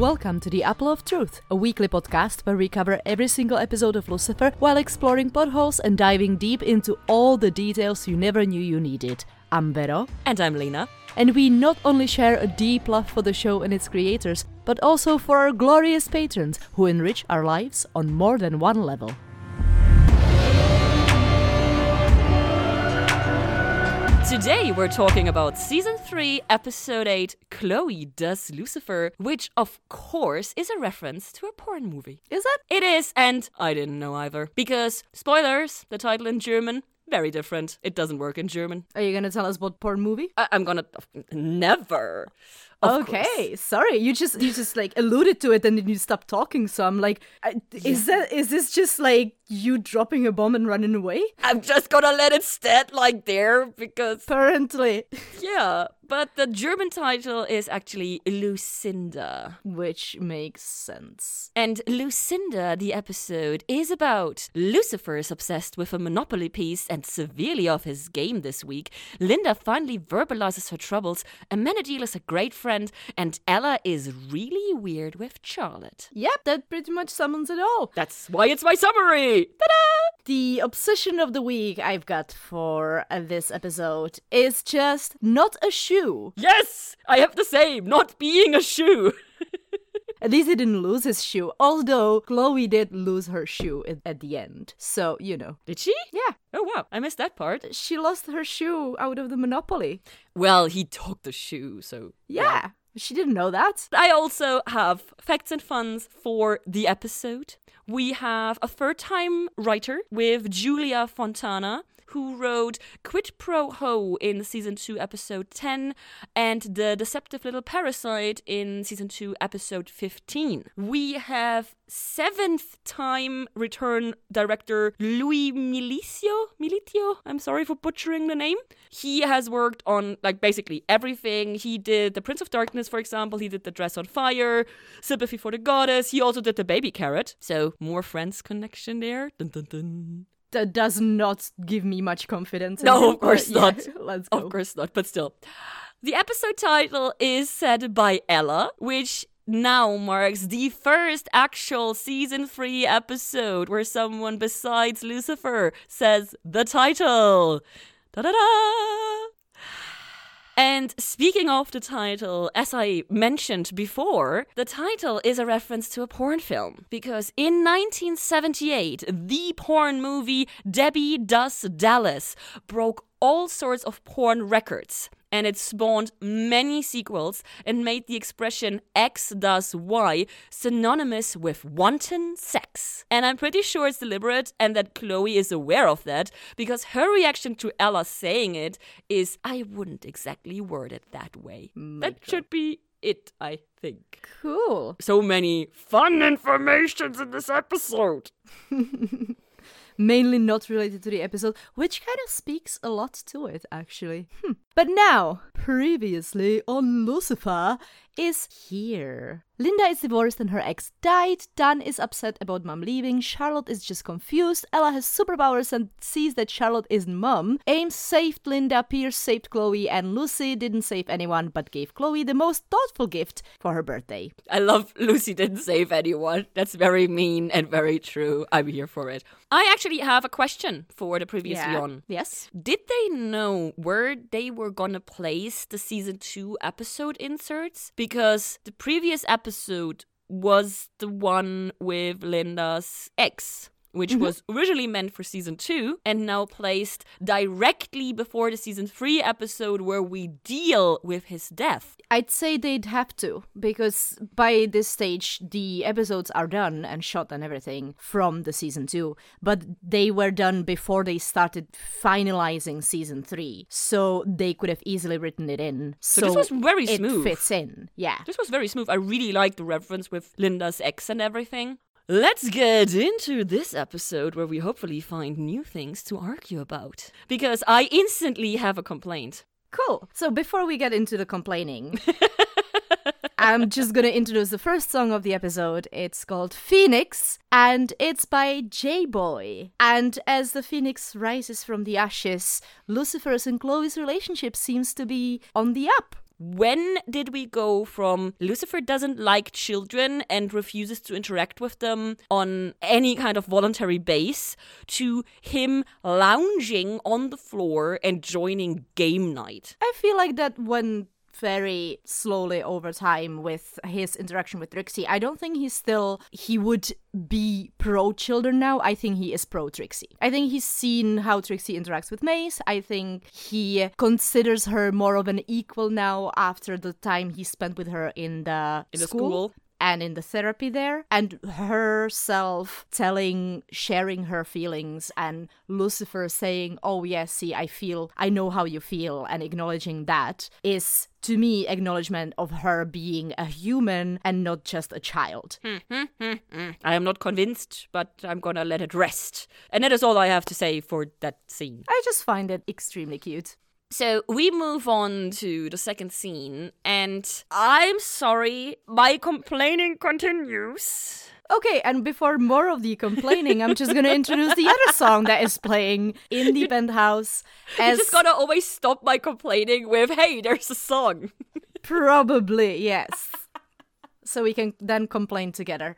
Welcome to the Apple of Truth, a weekly podcast where we cover every single episode of Lucifer while exploring potholes and diving deep into all the details you never knew you needed. I'm Vero. And I'm Lena. And we not only share a deep love for the show and its creators, but also for our glorious patrons who enrich our lives on more than one level. Today we're talking about season 3, episode 8, Chloe Does Lucifer, which of course is a reference to a porn movie. Is it? It is, and I didn't know either. Because, spoilers, the title in German, very different. It doesn't work in German. Are you gonna tell us what porn movie? I- am gonna. Never. Of okay, course. sorry. You just you just like alluded to it and then you stopped talking. So I'm like, I, is that is this just like you dropping a bomb and running away? I'm just gonna let it stand like there because. Apparently, Yeah, but the German title is actually Lucinda. which makes sense. And Lucinda, the episode, is about Lucifer is obsessed with a Monopoly piece and severely off his game this week. Linda finally verbalizes her troubles. Amenadiel is a great friend, and Ella is really weird with Charlotte. Yep, that pretty much summons it all. That's why it's my summary! Ta-da! The obsession of the week I've got for this episode is just not a shoe. Yes! I have the same, not being a shoe. At least he didn't lose his shoe, although Chloe did lose her shoe at, the end. So, you know. Did she? Yeah, Oh wow, I missed that part. she lost her shoe out of the Monopoly. Well, he took the shoe, so. Yeah, she didn't know that. I also have facts and funs for the episode. We have a third time writer with Julia Fontana. Who wrote Quid Pro Ho in season 2, episode 10, and The Deceptive Little Parasite in season 2, episode 15. We have seventh time return director Louis Milicio. Militio? I'm sorry for butchering the name. He has worked on like basically everything. He did The Prince of Darkness, for example. He did The Dress on Fire, Sympathy for the Goddess. He also did The Baby Carrot. So more Friends connection there. Dun, dun, dun. That does not give me much confidence. No, of course but yeah, not. Let's go. Of course not, but still. The episode title is said by Ella, which now marks the first actual season 3 episode where someone besides Lucifer says the title. Da da da! And speaking of the title, as I mentioned before, the title is a reference to a porn film. Because in 1978, the porn movie Debbie Does Dallas broke all sorts of porn records. And it spawned many sequels and made the expression X does Y synonymous with wanton sex. And I'm pretty sure it's deliberate and that Chloe is aware of that because her reaction to Ella saying it is, I wouldn't exactly word it that way. that should be it, I think. Cool. So many fun informations in this episode. Mainly not related to the episode, which kind of speaks a lot to it, actually. Hmm. But now, previously on Lucifer, is here. Linda is divorced and her ex died. Dan is upset about mom leaving. Charlotte is just confused. Ella has superpowers and sees that Charlotte isn't mom. Ames saved Linda. Pierce saved Chloe. And Lucy didn't save anyone but gave Chloe the most thoughtful gift for her birthday. I love Lucy didn't save anyone. That's very mean and very true. I'm here for it. I actually have a question for the previously on. Yes. Did they know where they were gonna place the season two episode inserts? Because the previous episode was the one with Linda's ex. Which mm-hmm. was originally meant for season two and now placed directly before the season three episode where we deal with his death. I'd say they'd have to, because by this stage, the episodes are done and shot and everything from the season two, but they were done before they started finalizing season three, so they could have easily written it in. So, this was very smooth. it fits in, yeah. This was very smooth. I really liked the reference with Linda's ex and everything. Let's get into this episode where we hopefully find new things to argue about. Because I instantly have a complaint. Cool. So before we get into the complaining, I'm just gonna introduce the first song of the episode. It's called Phoenix, and it's by J Boy. And as the phoenix rises from the ashes, Lucifer's and Chloe's relationship seems to be on the up. When did we go from Lucifer doesn't like children and refuses to interact with them on any kind of voluntary base to him lounging on the floor and joining game night? I feel like that went very slowly over time with his interaction with Trixie. I don't think he's still he would be pro children now. I think he is pro Trixie. I think he's seen how Trixie interacts with Maze. I think he considers her more of an equal now after the time he spent with her in the In the school. And in the therapy there and herself telling sharing her feelings and lucifer saying oh yes see i feel i know how you feel and acknowledging that is to me acknowledgement of her being a human and not just a child hmm, hmm, hmm, I am not convinced, but I'm gonna let it rest. And that is all I have to say for that scene. i just find it extremely cute So we move on to the second scene, and I'm sorry, my complaining continues. okay and before more of the complaining i'm just gonna introduce the other song that is playing in the penthouse You as just gotta always stop my complaining with, hey, there's a song. Probably, yes. so we can then complain together.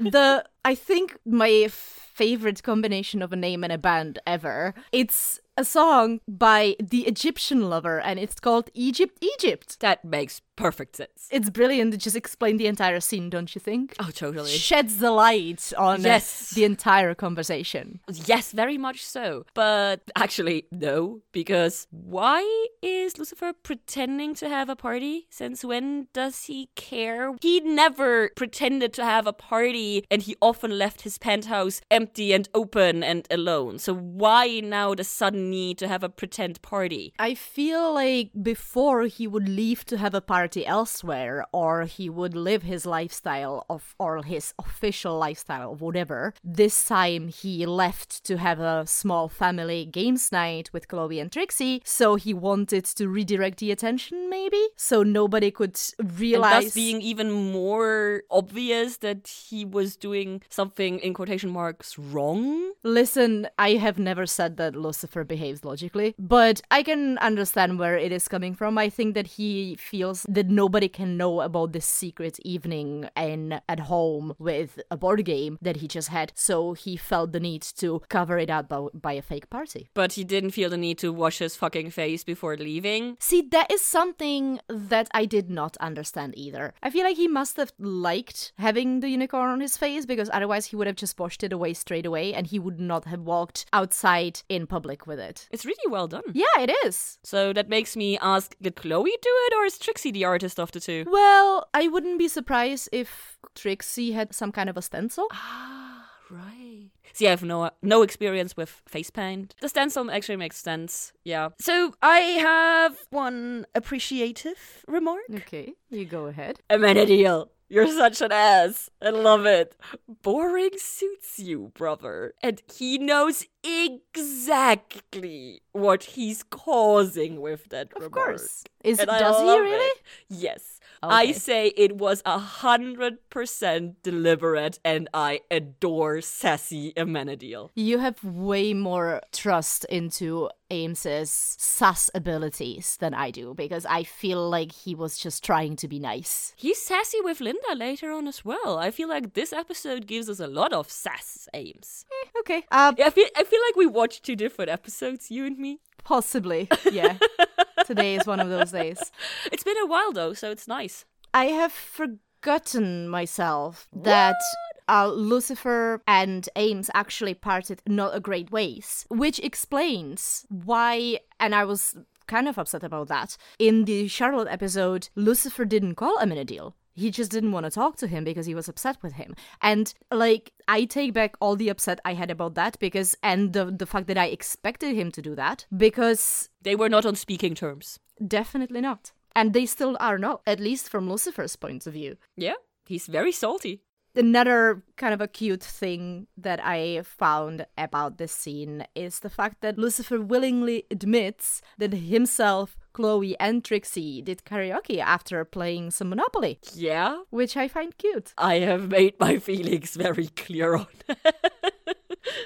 The I think my favorite combination of a name and a band ever. It's a song by the Egyptian lover and it's called Egypt Egypt. That makes perfect sense. It's brilliant to just explain the entire scene, don't you think? Oh, totally. Sheds the light on uh, Yes. the entire conversation. Yes, very much so. But actually, no, because why is Lucifer pretending to have a party? Since when does he care? He never pretended to have a party and he often left his penthouse empty and open and alone. So why now the sudden need to have a pretend party? I feel like before he would leave to have a party elsewhere, or he would live his lifestyle of, or his official lifestyle of whatever. This time he left to have a small family games night with Chloe and Trixie, so he wanted to redirect the attention, maybe, so nobody could And realize. thus being even more obvious that he was doing something in quotation marks wrong. Listen, I have never said that Lucifer behaves logically, but I can understand where it is coming from. I think that he feels that nobody can know about this secret evening and at home with a board game that he just had, so he felt the need to cover it up by, by a fake party. But he didn't feel the need to wash his fucking face before leaving. See, that is something that I did not understand either. I feel like he must have liked having the unicorn on his face because otherwise he would have just washed it away straight away and he would not have walked outside in public with it. It's really well done. Yeah, it is. So that makes me ask did Chloe do it or is Trixie the artist of the two? Well, I wouldn't be surprised if Trixie had some kind of a stencil. Ah, right. See, I have no no experience with face paint. The stencil actually makes sense. Yeah. So I have one appreciative remark. Okay, you go ahead. Amenadiel, you're such an ass. I love it. Boring suits you, brother. And he knows exactly what he's causing with that Of remark. course. Is And does he really? it. Yes. I say it was a hundred percent deliberate, and I adore sassy Amenadiel. You have way more trust into Ames's sus abilities than I do because I feel like he was just trying to be nice. He's sassy with Linda later on as well. I feel like this episode gives us a lot of sass Ames. Okay. Uh I feel I feel like we watched two different episodes, you and me. possibly. Yeah. Today is one of those days. It's been a while though, so it's nice. I have forgotten myself that uh, Lucifer and Ames actually parted not a great ways, which explains why, and I was kind of upset about that. In the Charlotte episode, Lucifer didn't call Amenadiel. He just didn't want to talk to him because he was upset with him. And like I take back all the upset I had about that because and the the fact that I expected him to do that because They were not on speaking terms. definitely not. And they still are not, at least from Lucifer's point of view. Yeah, he's very salty. another kind of a cute thing that I found about this scene is the fact that Lucifer willingly admits that himself, Chloe, and Trixie did karaoke after playing some Monopoly, Yeah, which I find cute. I have made my feelings very clear on.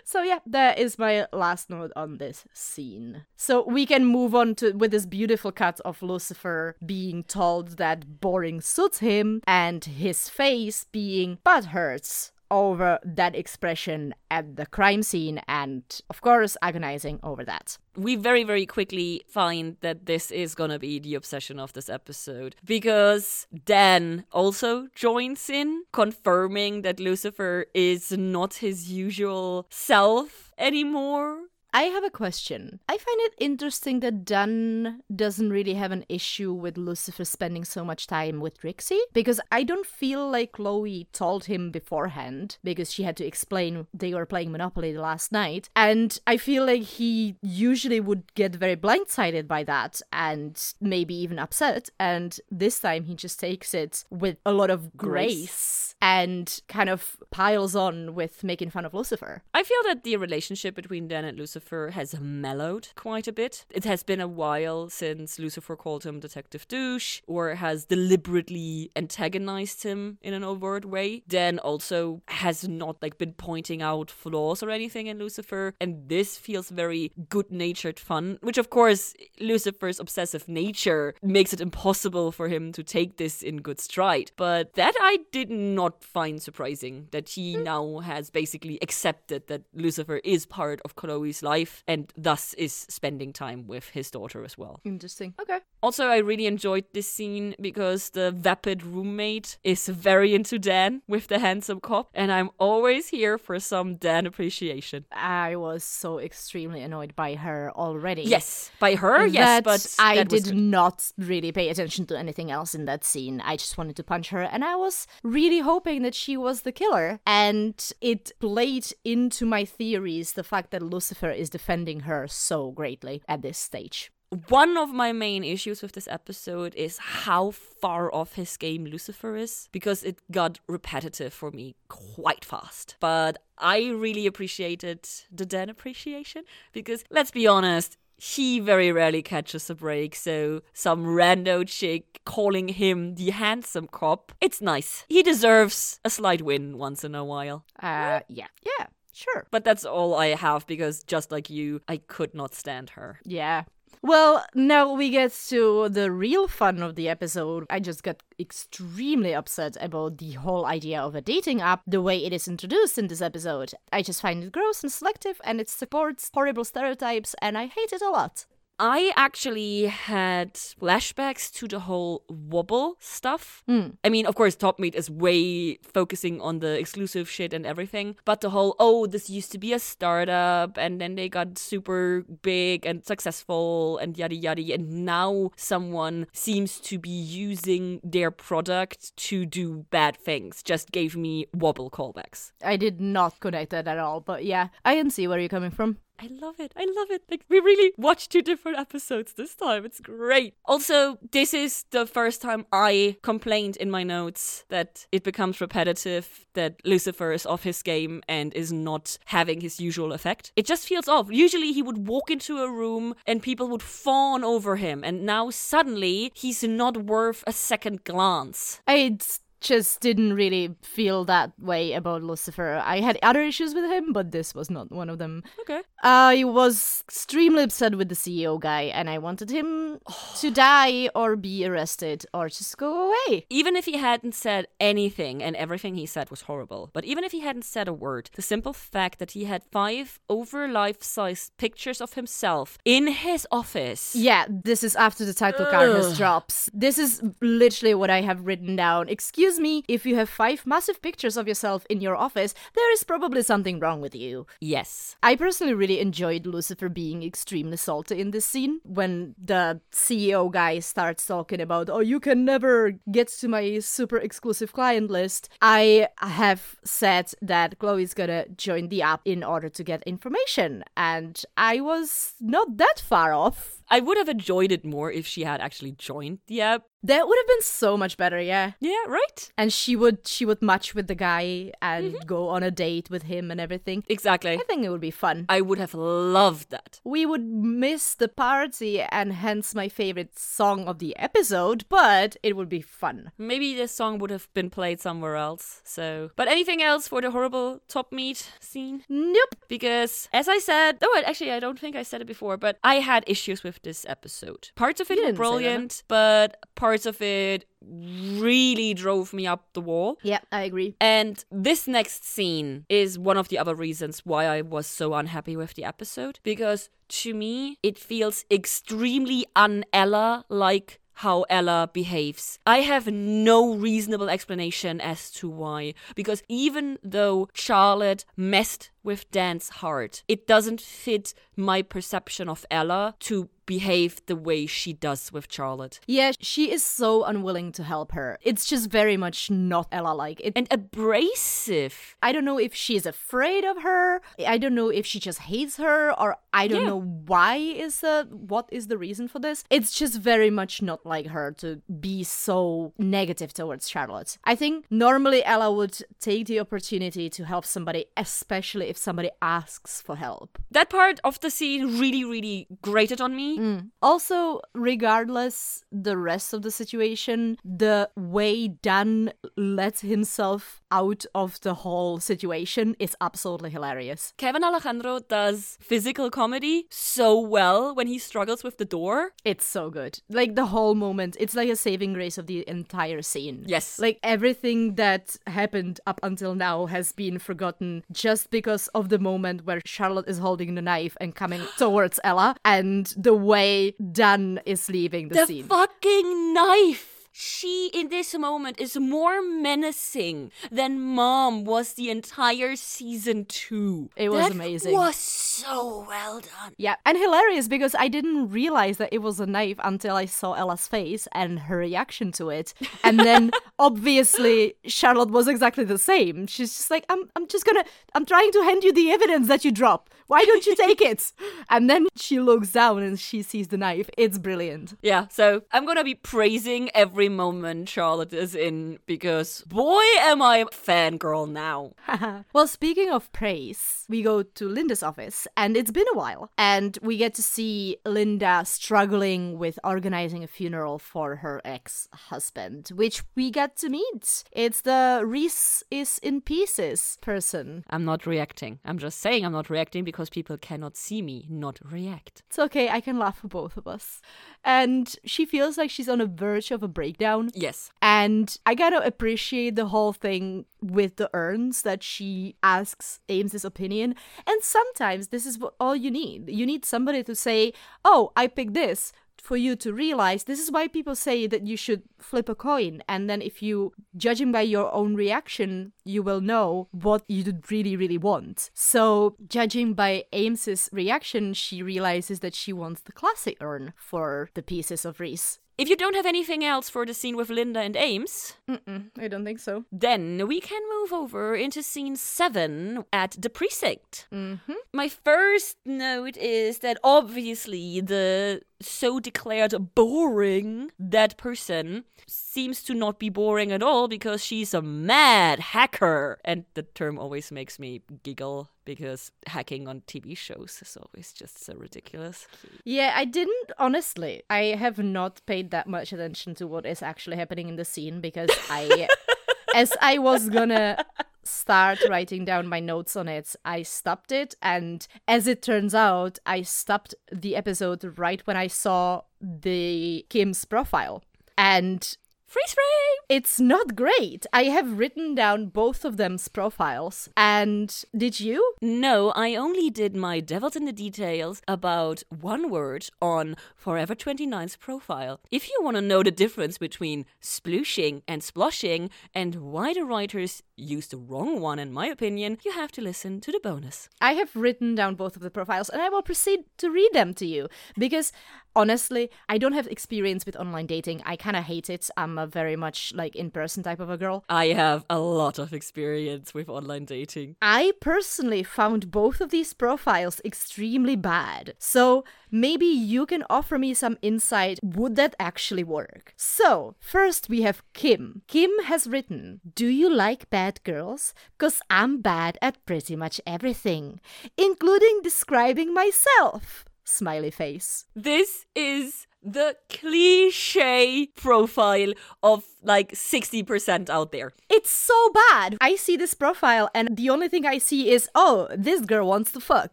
So yeah, that is my last note on this scene. So we can move on to with this beautiful cut of Lucifer being told that boring suits him and his face being butthurts over that expression at the crime scene and of course agonizing over that. we very very quickly find that this is gonna be the obsession of this episode because Dan also joins in confirming that Lucifer is not his usual self anymore I have a question. I find it interesting that Dan doesn't really have an issue with Lucifer spending so much time with Trixie because I don't feel like Chloe told him beforehand because she had to explain they were playing Monopoly the last night. And I feel like he usually would get very blindsided by that and maybe even upset. And this time he just takes it with a lot of Grace. grace and kind of piles on with making fun of Lucifer. I feel that the relationship between Dan and Lucifer has mellowed quite a bit. It has been a while since Lucifer called him Detective Douche or has deliberately antagonized him in an overt way. Dan also has not like been pointing out flaws or anything in Lucifer, and this feels very good-natured fun, which of course Lucifer's obsessive nature makes it impossible for him to take this in good stride. But that I did not find surprising that he hmm. now has basically accepted that Lucifer is part of Chloe's life and thus is spending time with his daughter as well. Interesting. Okay. Also, I really enjoyed this scene because the vapid roommate is very into Dan with the handsome cop, and I'm always here for some Dan appreciation. I was so extremely annoyed by her already. Yes, by her, yes, but I did good. not really pay attention to anything else in that scene. I just wanted to punch her, and I was really hoping that she was the killer. And it played into my theories the fact that Lucifer is defending her so greatly at this stage. One of my main issues with this episode is how far off his game Lucifer is, because it got repetitive for me quite fast. But I really appreciated the Dan appreciation, because let's be honest, he very rarely catches a break, so some rando chick calling him the handsome cop, it's nice. He deserves a slight win once in a while. Uh, yeah, yeah, sure. But that's all I have because just like you, I could not stand her. Yeah. Well, now we get to the real fun of the episode. I just got extremely upset about the whole idea of a dating app, the way it is introduced in this episode. I just find it gross and selective, and it supports horrible stereotypes, and I hate it a lot. I actually had flashbacks to the whole wobble stuff. Hmm. I mean, of course, Top Meat is way focusing on the exclusive shit and everything, but the whole, oh, this used to be a startup and then they got super big and successful and yada yada, and now someone seems to be using their product to do bad things just gave me wobble callbacks. I did not connect that at all, but yeah, I can see where you're coming from. I love it. I love it. Like we really watched two different episodes this time. It's great. Also, this is the first time I complained in my notes that it becomes repetitive, that Lucifer is off his game and is not having his usual effect. It just feels off. Usually he would walk into a room and people would fawn over him, and now suddenly he's not worth a second glance. I s- just didn't really feel that way about Lucifer. I had other issues with him, but this was not one of them. Okay. I was extremely upset with the CEO guy, and I wanted him to die or be arrested or just go away. even if he hadn't said anything and everything he said was horrible, but even if he hadn't said a word, the simple fact that he had five over life sized pictures of himself in his office. Yeah, this is after the title card has drops. This is literally what I have written down. Excuse me, if you have five massive pictures of yourself in your office, there is probably something wrong with you. Yes. I personally really enjoyed Lucifer being extremely salty in this scene when the CEO guy starts talking about, oh, you can never get to my super exclusive client list. I have said that Chloe's gonna join the app in order to get information, and I was not that far off. I would have enjoyed it more if she had actually joined the app That would have been so much better, yeah. Yeah, right? And she would she would match with the guy and mm-hmm. go on a date with him and everything. Exactly. I think it would be fun. I would have loved that. We would miss the party and hence my favorite song of the episode, but it would be fun. Maybe this song would have been played somewhere else. So, but anything else for the horrible top meat scene? Nope. Because, as I said, oh, actually, I don't think I said it before, but I had issues with this episode. Parts of it You were didn't say that, huh? brilliant, but parts of it really drove me up the wall. Yeah, I agree. And this next scene is one of the other reasons why I was so unhappy with the episode. Because to me, it feels extremely un Ella like how Ella behaves. I have no reasonable explanation as to why. Because even though Charlotte messed with Dan's heart, it doesn't fit my perception of Ella to behave the way she does with Charlotte. Yeah, she is so unwilling to help her. It's just very much not Ella like. It And abrasive. I don't know if she's afraid of her. I don't know if she just hates her or I don't Yeah. know why is the what is the reason for this. It's just very much not like her to be so negative towards Charlotte. I think normally Ella would take the opportunity to help somebody, especially if somebody asks for help. That part of the scene really, really grated on me. Mm. Also, regardless the rest of the situation, the way Dan lets himself out of the whole situation is absolutely hilarious. Kevin Alejandro does physical comedy so well when he struggles with the door. It's so good. Like the whole moment, it's like a saving grace of the entire scene. Yes. Like everything that happened up until now has been forgotten just because of the moment where Charlotte is holding the knife and coming towards Ella and the way Dan is leaving the, the scene. fucking knife. She, in this moment, is more menacing than Mom was the entire season two. It was That amazing. was so well done. Yeah, and hilarious because I didn't realize that it was a knife until I saw Ella's face and her reaction to it. And then obviously Charlotte was exactly the same. She's just like, I'm I'm just gonna I'm trying to hand you the evidence that you dropped. Why don't you take it? And then she looks down and she sees the knife. It's brilliant. Yeah, so I'm gonna be praising every moment Charlotte is in because boy, am I fangirl now. well, speaking of praise, we go to Linda's office, and it's been a while. And we get to see Linda struggling with organizing a funeral for her ex husband, which we get to meet. It's the Reese is in pieces person. I'm not reacting. I'm just saying I'm not reacting because people cannot see me not react. It's okay, I can laugh for both of us. And she feels like she's on the verge of a breakdown. Yes. And I gotta appreciate the whole thing with the urns that she asks Ames's opinion. And sometimes this is what all you need. You need somebody to say, "Oh, I picked this." For you to realize this is why people say that you should flip a coin, and then if you judging by your own reaction, you will know what you really, really want. So, judging by Ames's reaction, she realizes that she wants the classic urn for the pieces of Reese. If you don't have anything else for the scene with Linda and Ames, Mm-mm, I don't think so. then we can move over into scene seven at the precinct. Mm-hmm. My first note is that obviously the so declared boring dead person seems to not be boring at all because she's a mad hacker. And the term always makes me giggle because hacking on TV shows is always just so ridiculous. Yeah, I didn't honestly. I have not paid that much attention to what is actually happening in the scene because I as I was gonna start writing down my notes on it, I stopped it and as it turns out, I stopped the episode right when I saw the Kim's profile. And Freeze frame! it's not great. I have written down both of them's profiles. And did you? No, I only did my Devils in the Details about one word on Forever 29's profile. If you want to know the difference between splooshing and sploshing and why the writers use the wrong one, in my opinion, you have to listen to the bonus. I have written down both of the profiles and I will proceed to read them to you because honestly, I don't have experience with online dating. I kind of hate it. I'm a very much like in person type of a girl. I have a lot of experience with online dating. I personally found both of these profiles extremely bad. So maybe you can offer me some insight. Would that actually work? So, first we have Kim. Kim has written, Do you like bad girls? Because I'm bad at pretty much everything, including describing myself. Smiley face. This is the cliche profile of like 60% out there. It's so bad. I see this profile and the only thing I see is, oh, this girl wants to fuck.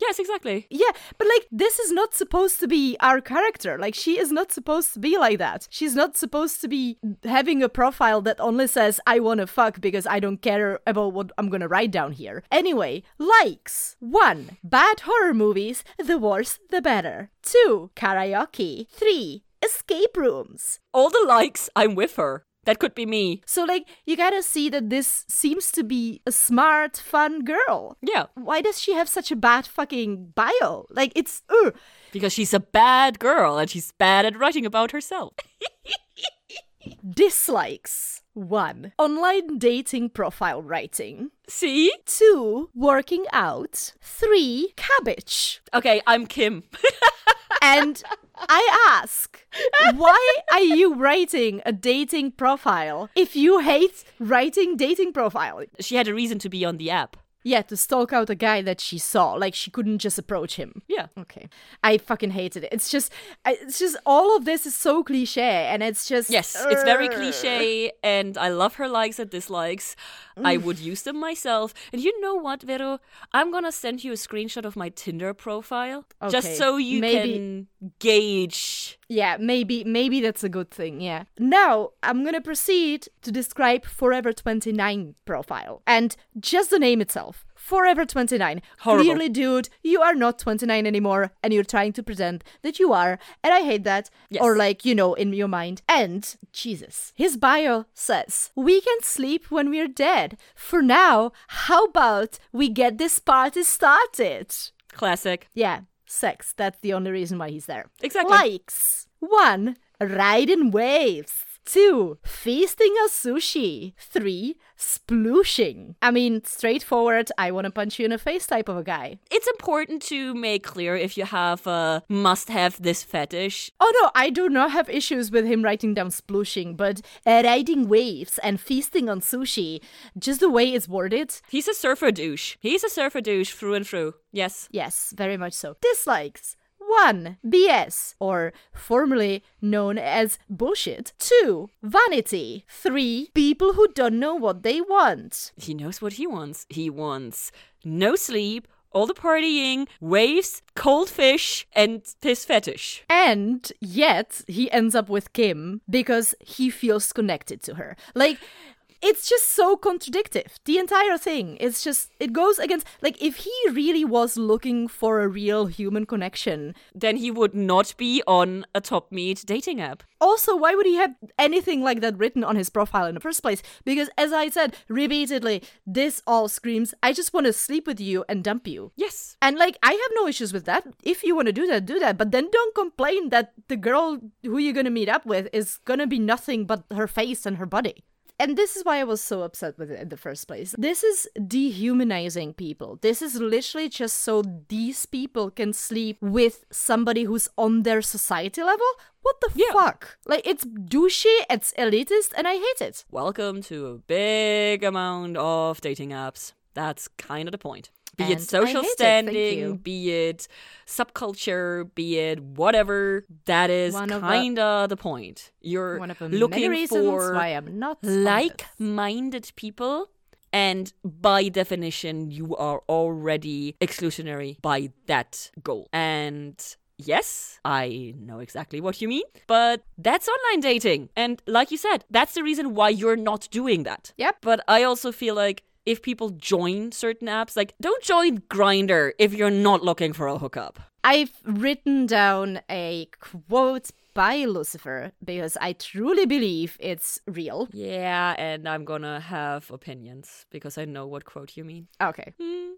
Yes, exactly. Yeah, but like, this is not supposed to be our character. Like, she is not supposed to be like that. She's not supposed to be having a profile that only says, I wanna fuck because I don't care about what I'm gonna write down here. Anyway, likes. One, bad horror movies, the worse the better. Two, karaoke. Three, escape rooms. All the likes, I'm with her. That could be me. So, like, you gotta see that this seems to be a smart, fun girl. Yeah. Why does she have such a bad fucking bio? Like, it's. Uh. Because she's a bad girl and she's bad at writing about herself. Dislikes. 1. Online dating profile writing. See? 2. Working out. 3. Cabbage. Okay, I'm Kim. And I ask, why are you writing a dating profile if you hate writing dating profile? she had a reason to be on the app. Yeah, to stalk out a guy that she saw. Like she couldn't just approach him. Yeah. Okay. I fucking hated it. It's just, it's just all of this is so cliche, and it's just Yes, it's very cliche, and I love her likes and dislikes. I mm. would use them myself. And you know what, Vero? I'm gonna send you a screenshot of my Tinder profile just so you maybe- can gauge. Yeah, maybe maybe that's a good thing. Yeah. Now I'm gonna proceed to describe Forever 29 profile, and just the name itself. Forever 29. Horrible. Clearly, dude, you are not 29 anymore, and you're trying to pretend that you are, and I hate that. Yes. Or like you know, in your mind. And Jesus, his bio says, "We can sleep when we're dead. For now, how about we get this party started?" Classic. Yeah, sex. That's the only reason why he's there. Exactly. Likes. One, riding waves. Two, feasting on sushi. Three, splooshing. I mean, straightforward, I want to punch you in the face type of a guy. It's important to make clear if you have a must have this fetish. Oh no, I do not have issues with him writing down splooshing, but uh, riding waves and feasting on sushi, just the way it's worded, He's a surfer douche. He's a surfer douche through and through. Yes. Yes, very much so. Dislikes. 1. BS, or formerly known as bullshit. 2. Vanity. 3. People who don't know what they want. He knows what he wants. He wants no sleep, all the partying, waves, cold fish, and his fetish. And yet, he ends up with Kim because he feels connected to her. Like, it's just so contradictive. The entire thing. It's just, it goes against, like, if he really was looking for a real human connection, Then he would not be on a top meet dating app. Also, why would he have anything like that written on his profile in the first place? Because, as I said repeatedly, this all screams, I just want to sleep with you and dump you. Yes. And, like, I have no issues with that. If you want to do that, do that. But then don't complain that the girl who you're going to meet up with is going to be nothing but her face and her body. And this is why I was so upset with it in the first place. This is dehumanizing people. This is literally just so these people can sleep with somebody who's on their society level. What the Yeah. fuck? Like, it's douchey, it's elitist, and I hate it. Welcome to a big amount of dating apps. That's kind of the point. Be it social hate it, standing, be it subculture, be it whatever, that is One of the- kind of the point. You're One of the looking many reasons for why I'm not like-minded people. And by definition, you are already exclusionary by that goal. And yes, I know exactly what you mean, but that's online dating. And like you said, that's the reason why you're not doing that. Yep. But I also feel like if people join certain apps, like don't join Grindr if you're not looking for a hookup. I've written down a quote by Lucifer because I truly believe it's real. Yeah, and I'm gonna have opinions because I know what quote you mean. Okay. Hmm,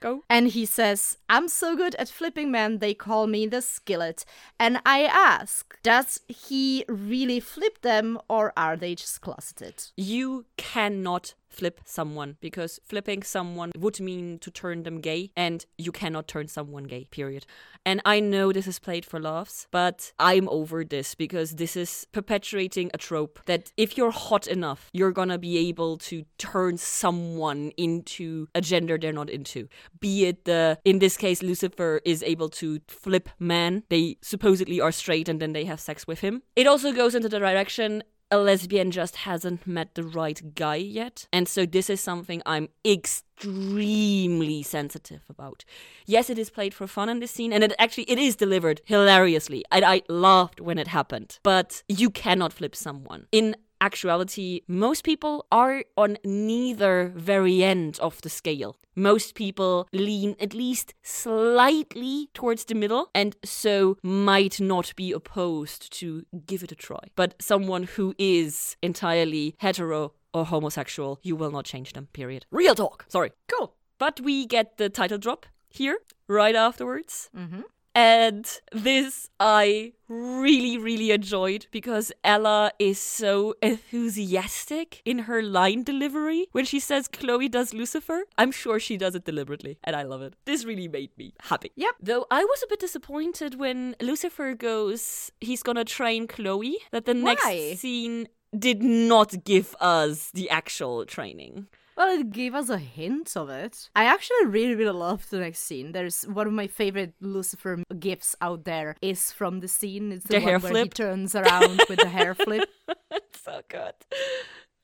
go. And he says, I'm so good at flipping men, they call me the skillet. And I ask, does he really flip them or are they just closeted? You cannot flip someone because flipping someone would mean to turn them gay and you cannot turn someone gay period. And i know this is played for laughs but i'm over this because this is perpetuating a trope that if you're hot enough you're gonna be able to turn someone into a gender they're not into. Be it the in this case lucifer is able to flip man. They supposedly are straight and then they have sex with him. It also goes into the direction a lesbian just hasn't met the right guy yet. And so this is something I'm extremely sensitive about. Yes, it is played for fun in this scene, and it actually it is delivered hilariously. I, I laughed when it happened. But you cannot flip someone. In actuality, most people are on neither very end of the scale. Most people lean at least slightly towards the middle and so might not be opposed to give it a try. But someone who is entirely hetero or homosexual, you will not change them, period. Real talk. Sorry. Cool. But we get the title drop here right afterwards. Mm-hmm. And this I really, really enjoyed because Ella is so enthusiastic in her line delivery when she says Chloe does Lucifer. I'm sure she does it deliberately, and I love it. This really made me happy. Yep. Though I was a bit disappointed when Lucifer goes, he's gonna train Chloe, that the Why? next scene did not give us the actual training. Well, it gave us a hint of it. I actually really, really love the next scene. There's one of my favorite Lucifer gifts out there is from the scene. It's the, The one hair where he turns around with the hair flip. it's so good.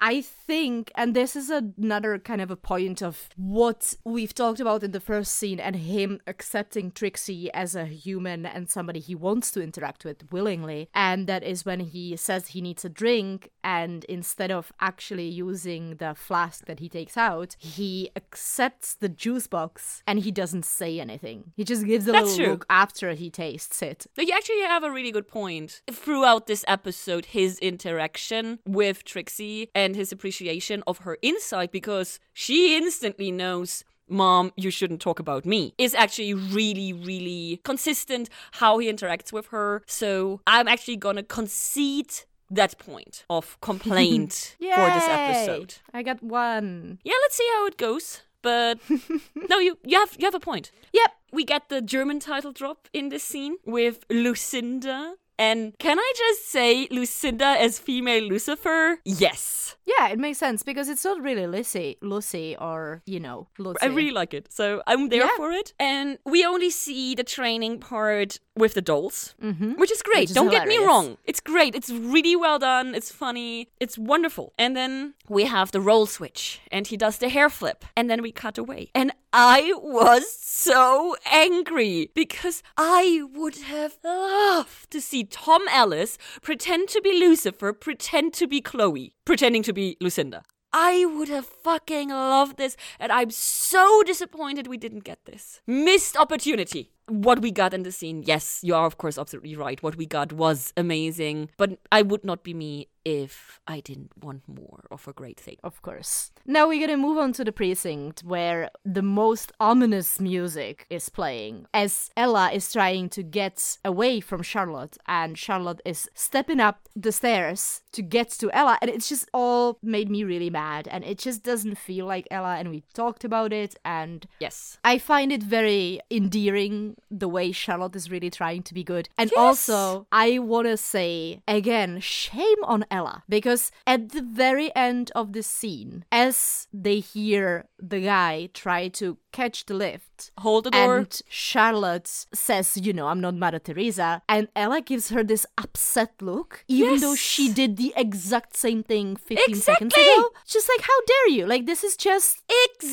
I think, and this is another kind of a point of what we've talked about in the first scene, and him accepting Trixie as a human and somebody he wants to interact with willingly. And that is when he says he needs a drink, and instead of actually using the flask that he takes out, he accepts the juice box and he doesn't say anything. He just gives a That's little true. look after he tastes it. You actually have a really good point. Throughout this episode, his interaction with Trixie and his appreciation of her insight, because she instantly knows. Mom, you shouldn't talk about me. Is actually really, really consistent how he interacts with her. So I'm actually gonna concede that point of complaint for this episode. I got one. Yeah, let's see how it goes. But no, you you have you have a point. Yep. We get the German title drop in this scene with Lucinda. And can I just say Lucinda as female Lucifer? Yes. Yeah, it makes sense because it's not really Lucy, Lucy, or you know, Lucy. I really like it. So I'm there Yeah. for it. And we only see the training part with the dolls, Mhm. which is great. Which is Don't get me wrong. It's great. It's really well done. It's funny. It's wonderful. And then we have the role switch and he does the hair flip. And then we cut away. And I was so angry because I would have loved to see Tom Ellis pretend to be Lucifer, pretend to be Chloe, pretending to be Lucinda. I would have fucking loved this, and I'm so disappointed we didn't get this. Missed opportunity. What we got in the scene, yes, you are of course absolutely right. What we got was amazing, but I would not be me if I didn't want more of a great thing. Of course. Now we're gonna move on to the precinct where the most ominous music is playing as Ella is trying to get away from Charlotte and Charlotte is stepping up the stairs to get to Ella and it's just all made me really mad and it just doesn't feel like Ella and we talked about it and Yes. I find it very endearing the way Charlotte is really trying to be good. And Yes. also, I want to say again, shame on Ella because at the very end of the scene, as they hear the guy try to catch the lift, Hold the door. and Charlotte says, you know, I'm not Mother Teresa. And Ella gives her this upset look, even though she did the exact same thing 15 seconds Exactly. ago. Just like, how dare you? Like, this is just,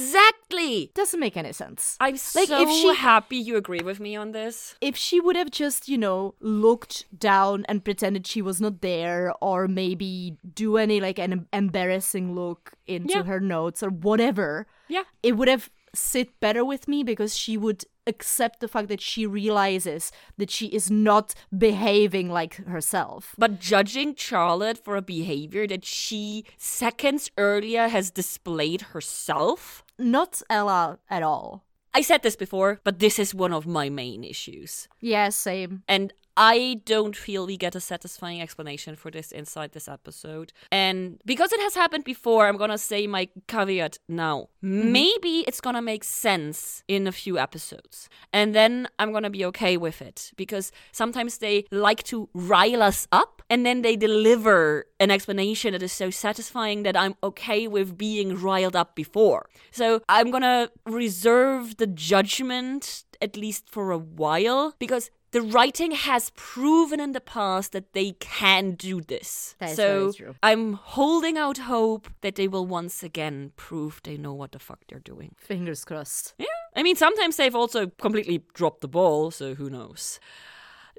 exactly. doesn't make any sense. I'm Like, so if she- happy you agree with me on this. if she would have just, you know, looked down and pretended she was not there, or maybe do any like an embarrassing look into Yeah. her notes or whatever, Yeah. it would have sit better with me because she would accept the fact that she realizes that she is not behaving like herself. But judging Charlotte for a behavior that she seconds earlier has displayed herself? Not Ella at all. I said this before, but this is one of my main issues. Yeah, same. And I don't feel we get a satisfying explanation for this inside this episode. And because it has happened before, I'm gonna say my caveat now. Mm-hmm. Maybe it's gonna make sense in a few episodes. And then I'm gonna be okay with it. Because sometimes they like to rile us up and then they deliver an explanation that is so satisfying that I'm okay with being riled up before. So I'm gonna reserve the judgment at least for a while because the writing has proven in the past that they can do this. so I'm holding out hope that they will once again prove they know what the fuck they're doing. Fingers crossed. Yeah. I mean, sometimes they've also completely dropped the ball, so who knows.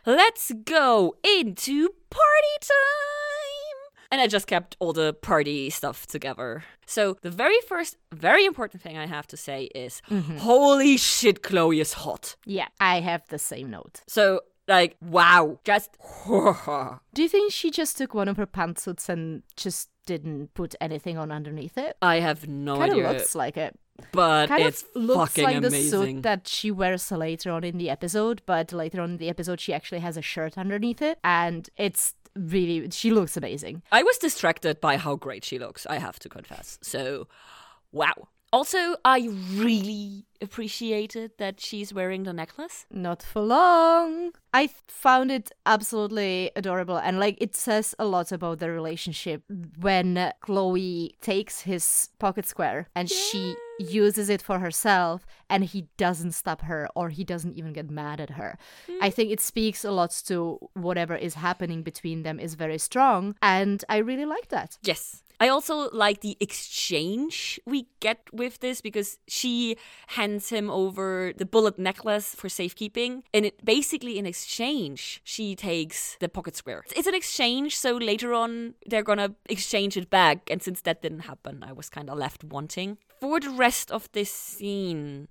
Let's go into party time! And I just kept all the party stuff together. So, the very first, very important thing I have to say is mm-hmm. holy shit, Chloe is hot. Yeah, I have the same note. So, like, wow, just. Do you think she just took one of her pantsuits and just didn't put anything on underneath it? I have no Kinda idea. Kind of looks like it. But kind it's of looks fucking like amazing. the suit that she wears later on in the episode, but later on in the episode she actually has a shirt underneath it, and it's really she looks amazing. I was distracted by how great she looks, I have to confess. So, wow. Also, I really appreciated that she's wearing the necklace. Not for long. I found it absolutely adorable and like it says a lot about the relationship when Chloe takes his pocket square and yeah. she uses it for herself and he doesn't stop her or he doesn't even get mad at her. Mm. I think it speaks a lot to whatever is happening between them is very strong and I really like that. Yes. I also like the exchange we get with this because she hands him over the bullet necklace for safekeeping. And it basically, in exchange, she takes the pocket square. It's an exchange, so later on, they're gonna exchange it back. And since that didn't happen, I was kind of left wanting. For the rest of this scene,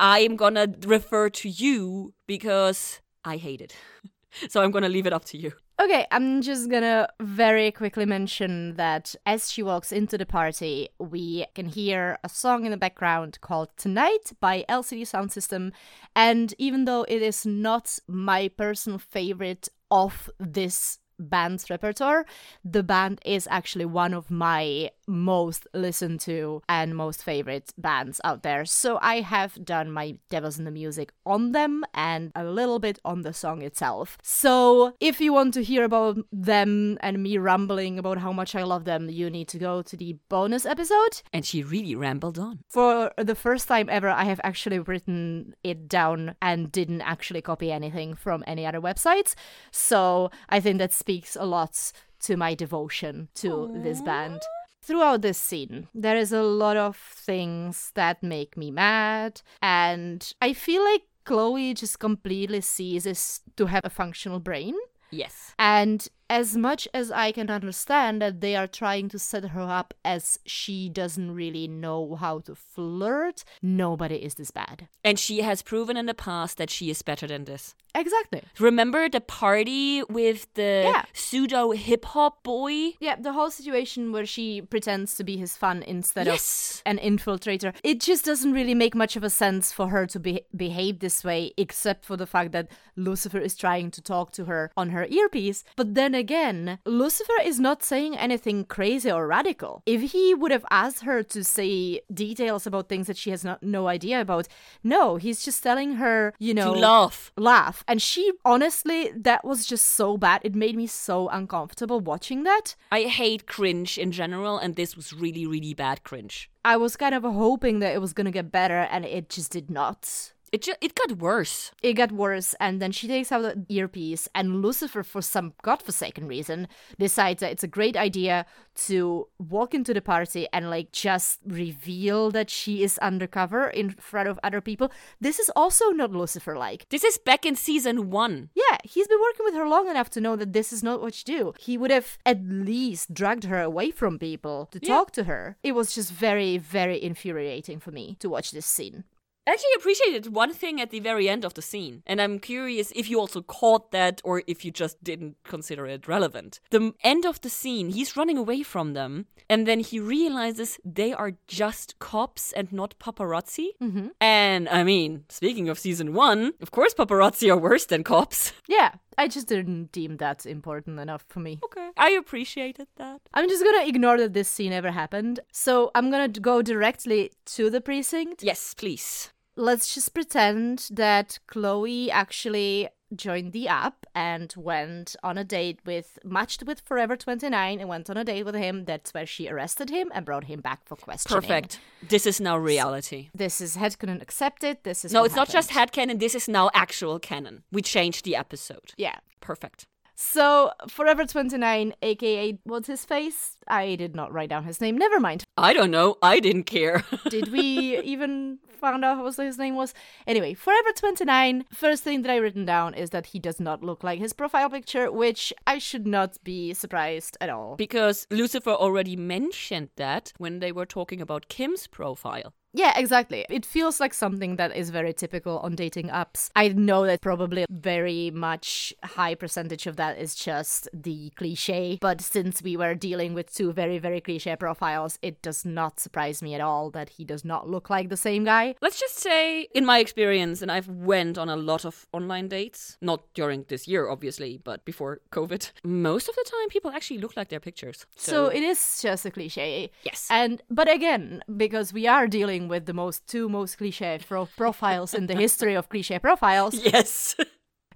I'm gonna refer to you because I hate it. so I'm gonna leave it up to you. Okay, I'm just gonna very quickly mention that as she walks into the party, we can hear a song in the background called Tonight by LCD Soundsystem. And even though it is not my personal favorite of this band's repertoire, the band is actually one of my most listened to and most favorite bands out there. So I have done my Devils in the Music on them and a little bit on the song itself. So if you want to hear about them and me rambling about how much I love them, you need to go to the bonus episode. And she really rambled on. For the first time ever, I have actually written it down and didn't actually copy anything from any other websites. So I think that speaks a lot to my devotion to Aww. this band. Throughout this scene, there is a lot of things that make me mad, and I feel like Chloe just completely ceases to have a functional brain. Yes. And as much as I can understand that they are trying to set her up as she doesn't really know how to flirt, nobody is this bad. And she has proven in the past that she is better than this. Exactly. Remember the party with the yeah. pseudo hip hop boy? Yeah, the whole situation where she pretends to be his fan instead yes. of an infiltrator. It just doesn't really make much of a sense for her to be- behave this way, except for the fact that Lucifer is trying to talk to her on her earpiece. But then again, Lucifer is not saying anything crazy or radical. If he would have asked her to say details about things that she has not, no idea about, no, he's just telling her, you know, to laugh. Laugh and she, honestly, that was just so bad. It made me so uncomfortable watching that. I hate cringe in general, and this was really, really bad cringe. I was kind of hoping that it was to get better, and it just did not. It ju- it got worse. It got worse, and then she takes out the earpiece, and Lucifer, for some godforsaken reason, decides that it's a great idea to walk into the party and like just reveal that she is undercover in front of other people. This is also not Lucifer like. This is back in season one. Yeah, he's been working with her long enough to know that this is not what you do. He would have at least dragged her away from people to yeah. talk to her. It was just very, very infuriating for me to watch this scene. I actually appreciated one thing at the very end of the scene, and I'm curious if you also caught that or if you just didn't consider it relevant. The end of the scene, he's running away from them, and then he realizes they are just cops and not paparazzi. Mm-hmm. And I mean, speaking of season one, of course, paparazzi are worse than cops. Yeah, I just didn't deem that important enough for me. Okay. I appreciated that. I'm just gonna ignore that this scene ever happened. So I'm gonna go directly to the precinct. Yes, please. Let's just pretend that Chloe actually joined the app and went on a date with matched with Forever 29 and went on a date with him. That's where she arrested him and brought him back for questioning. Perfect. This is now reality. This is headcanon accepted. This is No, it's not just happened. headcanon. This is now actual canon. We changed the episode. Yeah. Perfect. So Forever 29, aka what's his face? I did not write down his name. Never mind. I don't know. I didn't care. Did we even find out what his name was? Anyway, Forever 29, first thing that I written down is that he does not look like his profile picture, which I should not be surprised at all. because Lucifer already mentioned that when they were talking about Kim's profile. Yeah, exactly. It feels like something that is very typical on dating apps. I know that probably very much high percentage of that is just the cliche, but since we were dealing with two very, very cliche profiles, it does not surprise me at all that he does not look like the same guy. Let's just say, in my experience, and I've went on a lot of online dates, not during this year, obviously, but before COVID. Most of the time, people actually look like their pictures. So, it is just a cliche. Yes. And but again, because we are dealing with the most two most cliche pro- profiles in the history of cliche profiles, yes.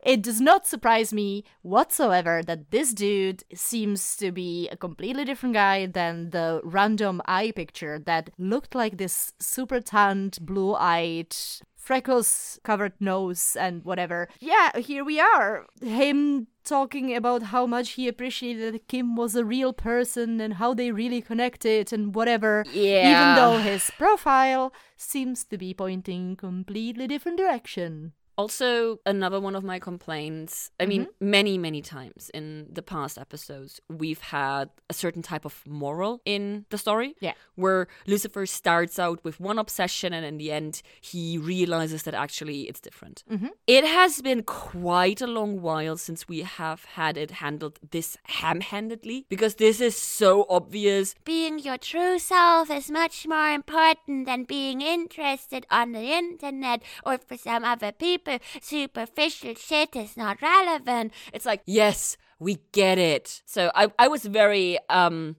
It does not surprise me whatsoever that this dude seems to be a completely different guy than the random eye picture that looked like this super tanned, blue eyed, freckles covered nose and whatever. Yeah, here we are. Him talking about how much he appreciated that Kim was a real person and how they really connected and whatever. Yeah. Even though his profile seems to be pointing completely different direction. Also, another one of my complaints, I mean, mm-hmm. many, many times in the past episodes, we've had a certain type of moral in the story. Yeah. Where Lucifer starts out with one obsession and in the end, he realizes that actually it's different. Mm-hmm. It has been quite a long while since we have had it handled this ham handedly because this is so obvious. Being your true self is much more important than being interested on the internet or for some other people. Superficial shit is not relevant. It's like, yes, we get it. So I, I was very um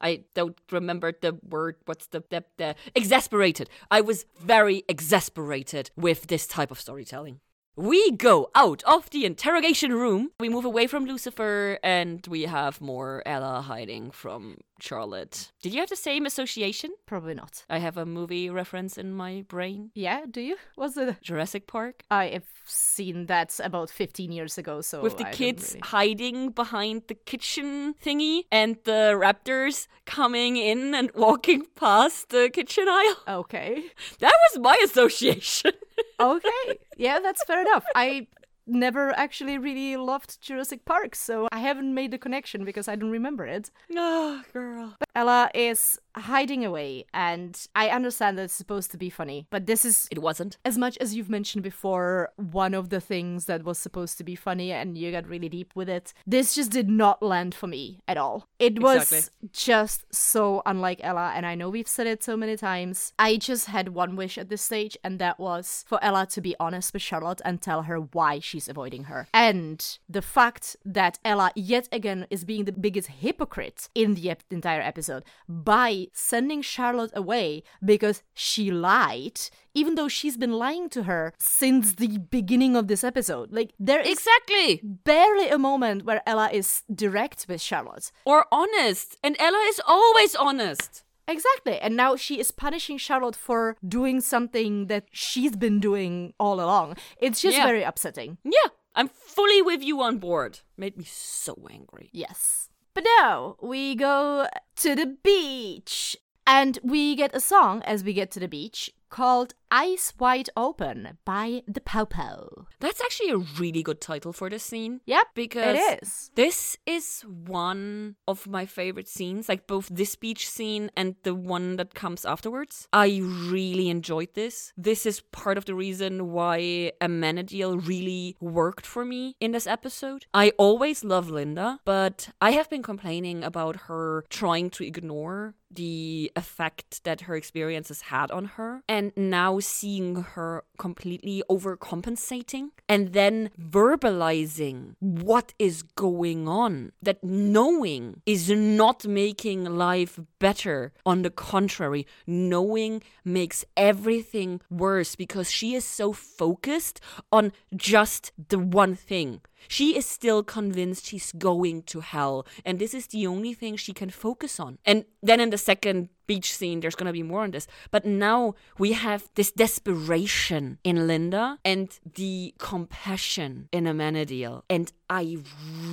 I don't remember the word what's the, the the exasperated. I was very exasperated with this type of storytelling. We go out of the interrogation room. We move away from Lucifer and we have more Ella hiding from Charlotte. Did you have the same association? Probably not. I have a movie reference in my brain. Yeah, do you? What's it? Jurassic Park. I have seen that about 15 years ago, so with the I kids really- hiding behind the kitchen thingy and the raptors coming in and walking past the kitchen aisle. Okay. That was my association. Okay. yeah, that's fair enough. I never actually really loved Jurassic Park, so I haven't made the connection because I don't remember it. oh, girl. But Ella is hiding away, and I understand that it's supposed to be funny, but this is It wasn't. as much as you've mentioned before, one of the things that was supposed to be funny and you got really deep with it, this just did not land for me at all. It was Exactly. just so unlike Ella, and I know we've said it so many times. I just had one wish at this stage, and that was for Ella to be honest with Charlotte and tell her why she's avoiding her. And the fact that Ella yet again is being the biggest hypocrite in the ep- entire episode by sending Charlotte away because she lied, even though she's been lying to her since the beginning of this episode. Like, there is Exactly. barely a moment where Ella is direct with Charlotte. Or honest. And Ella is always honest. Exactly. And now she is punishing Charlotte for doing something that she's been doing all along. It's just Yeah. very upsetting. Yeah, I'm fully with you on board. Made me so angry. Yes. But now we go to the beach. And we get a song as we get to the beach called Eyes Wide Open by the Popo. That's actually a really good title for this scene. Yep, Because it is. This is one of my favorite scenes, like both this beach scene and the one that comes afterwards. I really enjoyed this. This is part of the reason why Amenadiel really worked for me in this episode. I always love Linda, but I have been complaining about her trying to ignore the effect that her experiences had on her and now seeing her completely overcompensating and then verbalizing what is going on that knowing is not making life better. On the contrary knowing makes everything worse because she is so focused on just the one thing she is still convinced she's going to hell, and this is the only thing she can focus on. And then in the second beach scene, there's gonna be more on this. But now we have this desperation in Linda and the compassion in Amenadiel. And I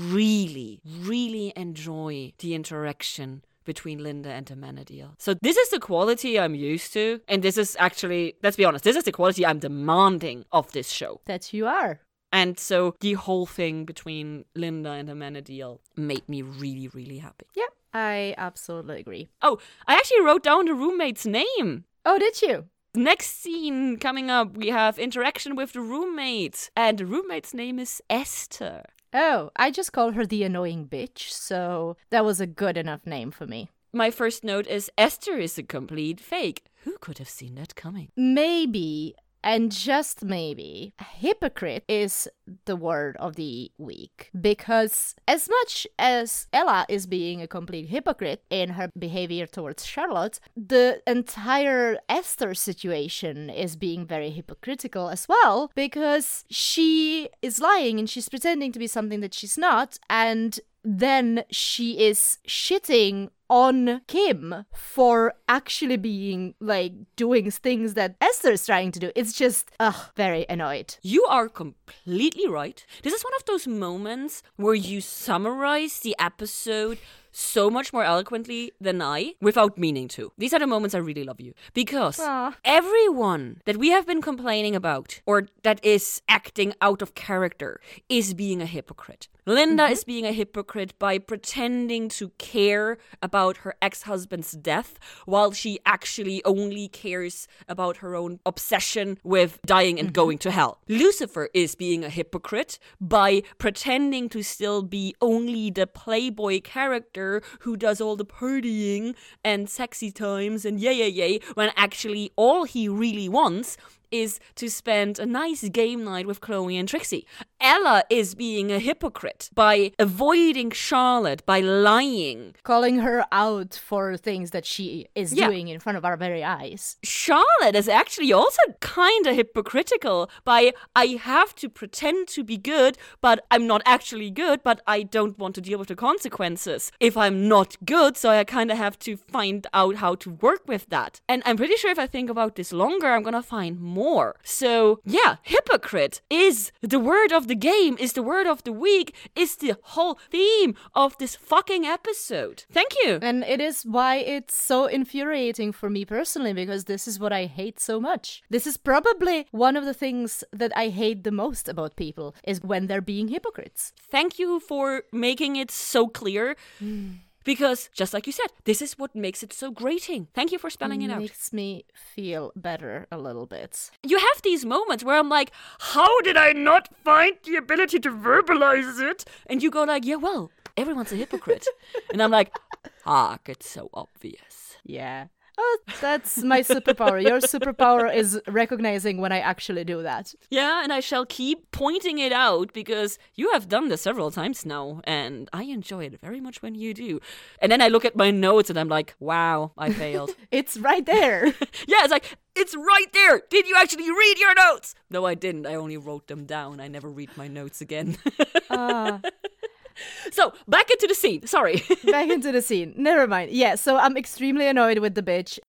really, really enjoy the interaction between Linda and Amenadiel. So this is the quality I'm used to, and this is actually, let's be honest, this is the quality I'm demanding of this show. That you are. And so the whole thing between Linda and Amenadiel made me really, really happy. Yeah, I absolutely agree. Oh, I actually wrote down the roommate's name. Oh, did you? Next scene coming up, we have interaction with the roommate, and the roommate's name is Esther. Oh, I just call her the annoying bitch, so that was a good enough name for me. My first note is Esther is a complete fake. Who could have seen that coming? Maybe, and just maybe, hypocrite is the word of the week. Because as much as Ella is being a complete hypocrite in her behavior towards Charlotte, the entire Esther situation is being very hypocritical as well because she is lying and she's pretending to be something that she's not, and then she is shitting on Kim for actually being like doing things that Esther is trying to do. It's just, ugh, very annoyed. You are completely right. This is one of those moments where you summarize the episode so much more eloquently than I without meaning to. These are the moments I really love you because Aw. everyone that we have been complaining about or that is acting out of character is being a hypocrite. Linda mm-hmm. is being a hypocrite by pretending to care about her ex husband's death while she actually only cares about her own obsession with dying and mm-hmm. going to hell. Lucifer is being a hypocrite by pretending to still be only the playboy character who does all the partying and sexy times and yay, yay, yay, when actually all he really wants is to spend a nice game night with Chloe and Trixie. Ella is being a hypocrite by avoiding Charlotte, by lying. Calling her out for things that she is Yeah. doing in front of our very eyes. Charlotte is actually also kind of hypocritical by I have to pretend to be good, but I'm not actually good, but I don't want to deal with the consequences if I'm not good, so I kind of have to find out how to work with that. And I'm pretty sure if I think about this longer, I'm gonna find more. So, yeah, hypocrite is the word of the game, is the word of the week, is the whole theme of this fucking episode. Thank you. And it is why it's so infuriating for me personally, because this is what I hate so much. This is probably one of the things that I hate the most about people, is when they're being hypocrites. thank you for making it so clear. Mm. Because, just like you said, this is what makes it so grating. Thank you for spelling it out. Makes me feel better a little bit. You have these moments where I'm like, how did I not find the ability to verbalize it? And you go like, yeah, well, everyone's a hypocrite. and I'm like, ah, it's so obvious. Yeah. Oh, that's my superpower. Your superpower is recognizing when I actually do that. Yeah, and I shall keep pointing it out because you have done this several times now, and I enjoy it very much when you do. And then I look at my notes and I'm like, wow, I failed. It's right there. Yeah, it's like, it's right there. Did you actually read your notes? No, I didn't. I only wrote them down. I never read my notes again. Ah. so, back into the scene. Sorry. Back into the scene. Never mind. Yeah, so I'm extremely annoyed with the bitch.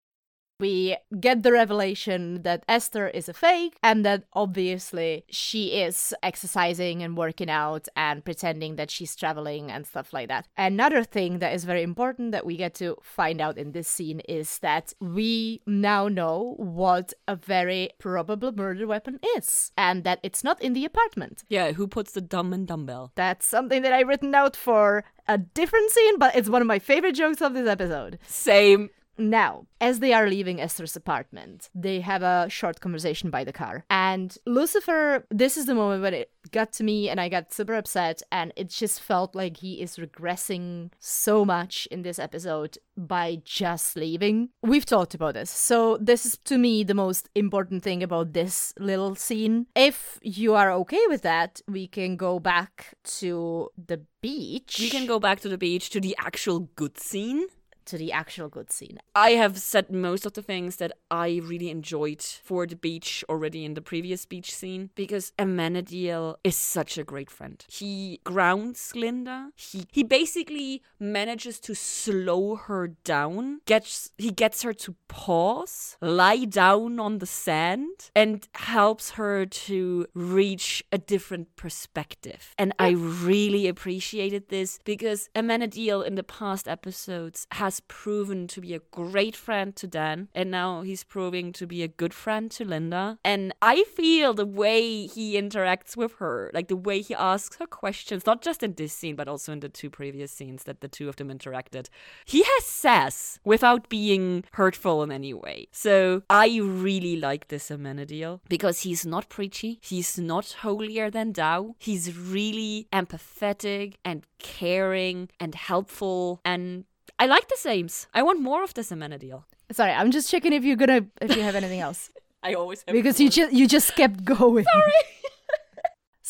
We get the revelation that Esther is a fake and that obviously she is exercising and working out and pretending that she's traveling and stuff like that. Another thing that is very important that we get to find out in this scene is that we now know what a very probable murder weapon is and that it's not in the apartment. Yeah, who puts the dumb and dumbbell? That's something that I written out for a different scene, but it's one of my favorite jokes of this episode. Same. Now, as they are leaving Esther's apartment, they have a short conversation by the car. And Lucifer, this is the moment when it got to me and I got super upset. And it just felt like he is regressing so much in this episode by just leaving. We've talked about this. So, this is to me the most important thing about this little scene. If you are okay with that, we can go back to the beach. We can go back to the beach to the actual good scene. To the actual good scene. I have said most of the things that I really enjoyed for the beach already in the previous beach scene because Amenadiel is such a great friend. He grounds Linda. He he basically manages to slow her down. Gets he gets her to pause, lie down on the sand, and helps her to reach a different perspective. And I really appreciated this because Amenadiel in the past episodes has proven to be a great friend to Dan, and now he's proving to be a good friend to Linda. And I feel the way he interacts with her, like the way he asks her questions, not just in this scene, but also in the two previous scenes that the two of them interacted. He has sass without being hurtful in any way. So I really like this Amenadiel because he's not preachy, he's not holier than thou, he's really empathetic and caring and helpful and I like the sames. I want more of the this deal. Sorry, I'm just checking if you're gonna if you have anything else. I always have because you just you just kept going. Sorry.